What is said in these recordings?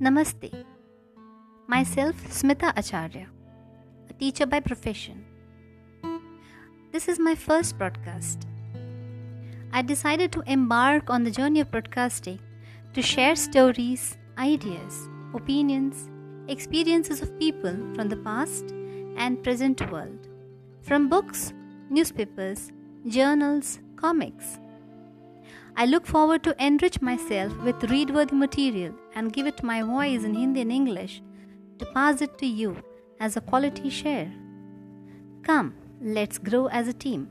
Namaste. Myself, Smita Acharya, a teacher by profession. This is my first broadcast. I decided to embark on the journey of broadcasting to share stories, ideas, opinions, experiences of people from the past and present world, from books, newspapers, journals, comics I look forward to enrich myself with read-worthy material and give it my voice in Hindi and English to pass it to you as a quality share. Come, let's grow as a team.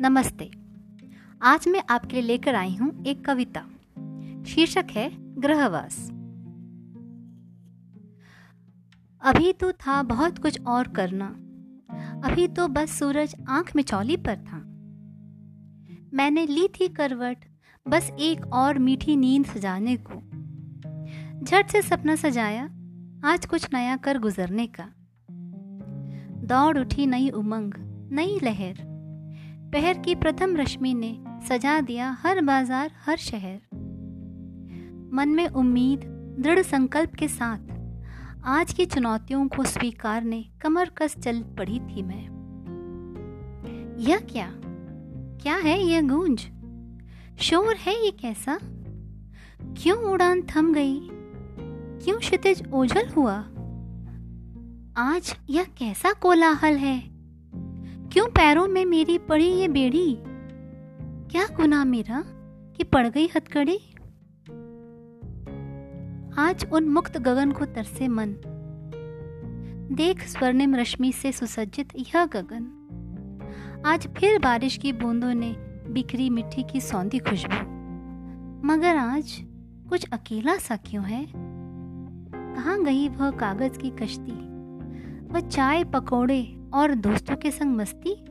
नमस्ते आज मैं आपके लिए लेकर आई हूं एक कविता शीर्षक है ग्रहवास अभी तो था बहुत कुछ और करना। अभी तो बस सूरज आँख में चौली पर था। मैंने ली थी करवट, बस एक और मीठी नींद सजाने को। झट से सपना सजाया, आज कुछ नया कर गुजरने का। दौड़ उठी नई उमंग, नई लहर। पहर की प्रथम रश्मि ने सजा दिया हर बाज़ार, हर शहर। मन में उम्मीद, दृढ़ संकल्प के साथ। आज की चुनौतियों को स्वीकारने कमर कस चल पड़ी थी मैं। यह क्या? क्या है यह गूंज? शोर है ये कैसा? क्यों उड़ान थम गई? क्यों क्षितिज ओझल हुआ? आज यह कैसा कोलाहल है? क्यों पैरों में मेरी पड़ी ये बेड़ी? क्या गुना मेरा कि पड़ गई हथकड़ी? आज उन मुक्त गगन को तरसे मन। देख स्वर्णिम रश्मि से सुसज्जित यह गगन। आज फिर बारिश की बूंदों ने बिखरी मिट्टी की सौंधी खुशबू। मगर आज कुछ अकेला सा क्यों है? कहाँ गई वह कागज़ की कश्ती? वह चाय पकोड़े और दोस्तों के संग मस्ती?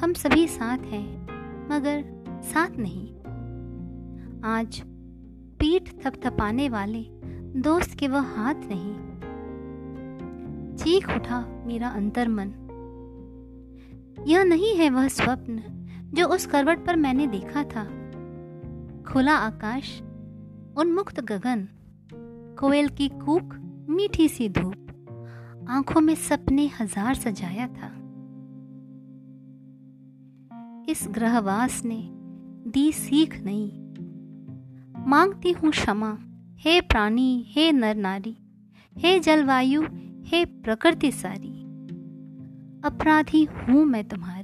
हम सभी साथ हैं, मगर साथ नहीं। आज पीठ थपथपाने वाले दोस्त के वह हाथ नहीं। चीख उठा मेरा अंतर मन यह नहीं है वह स्वप्न जो उस करवट पर मैंने देखा था। खुला आकाश, उन्मुक्त गगन, कोयल की कूक, मीठी सी धूप, आँखों में सपने हज़ार सजाया था। इस ग्रहवास ने दी सीख नहीं मांगती हूँ क्षमा। हे प्राणी, हे नर नारी, हे जलवायु, हे प्रकृति सारी। अपराधी हूँ मैं तुम्हारी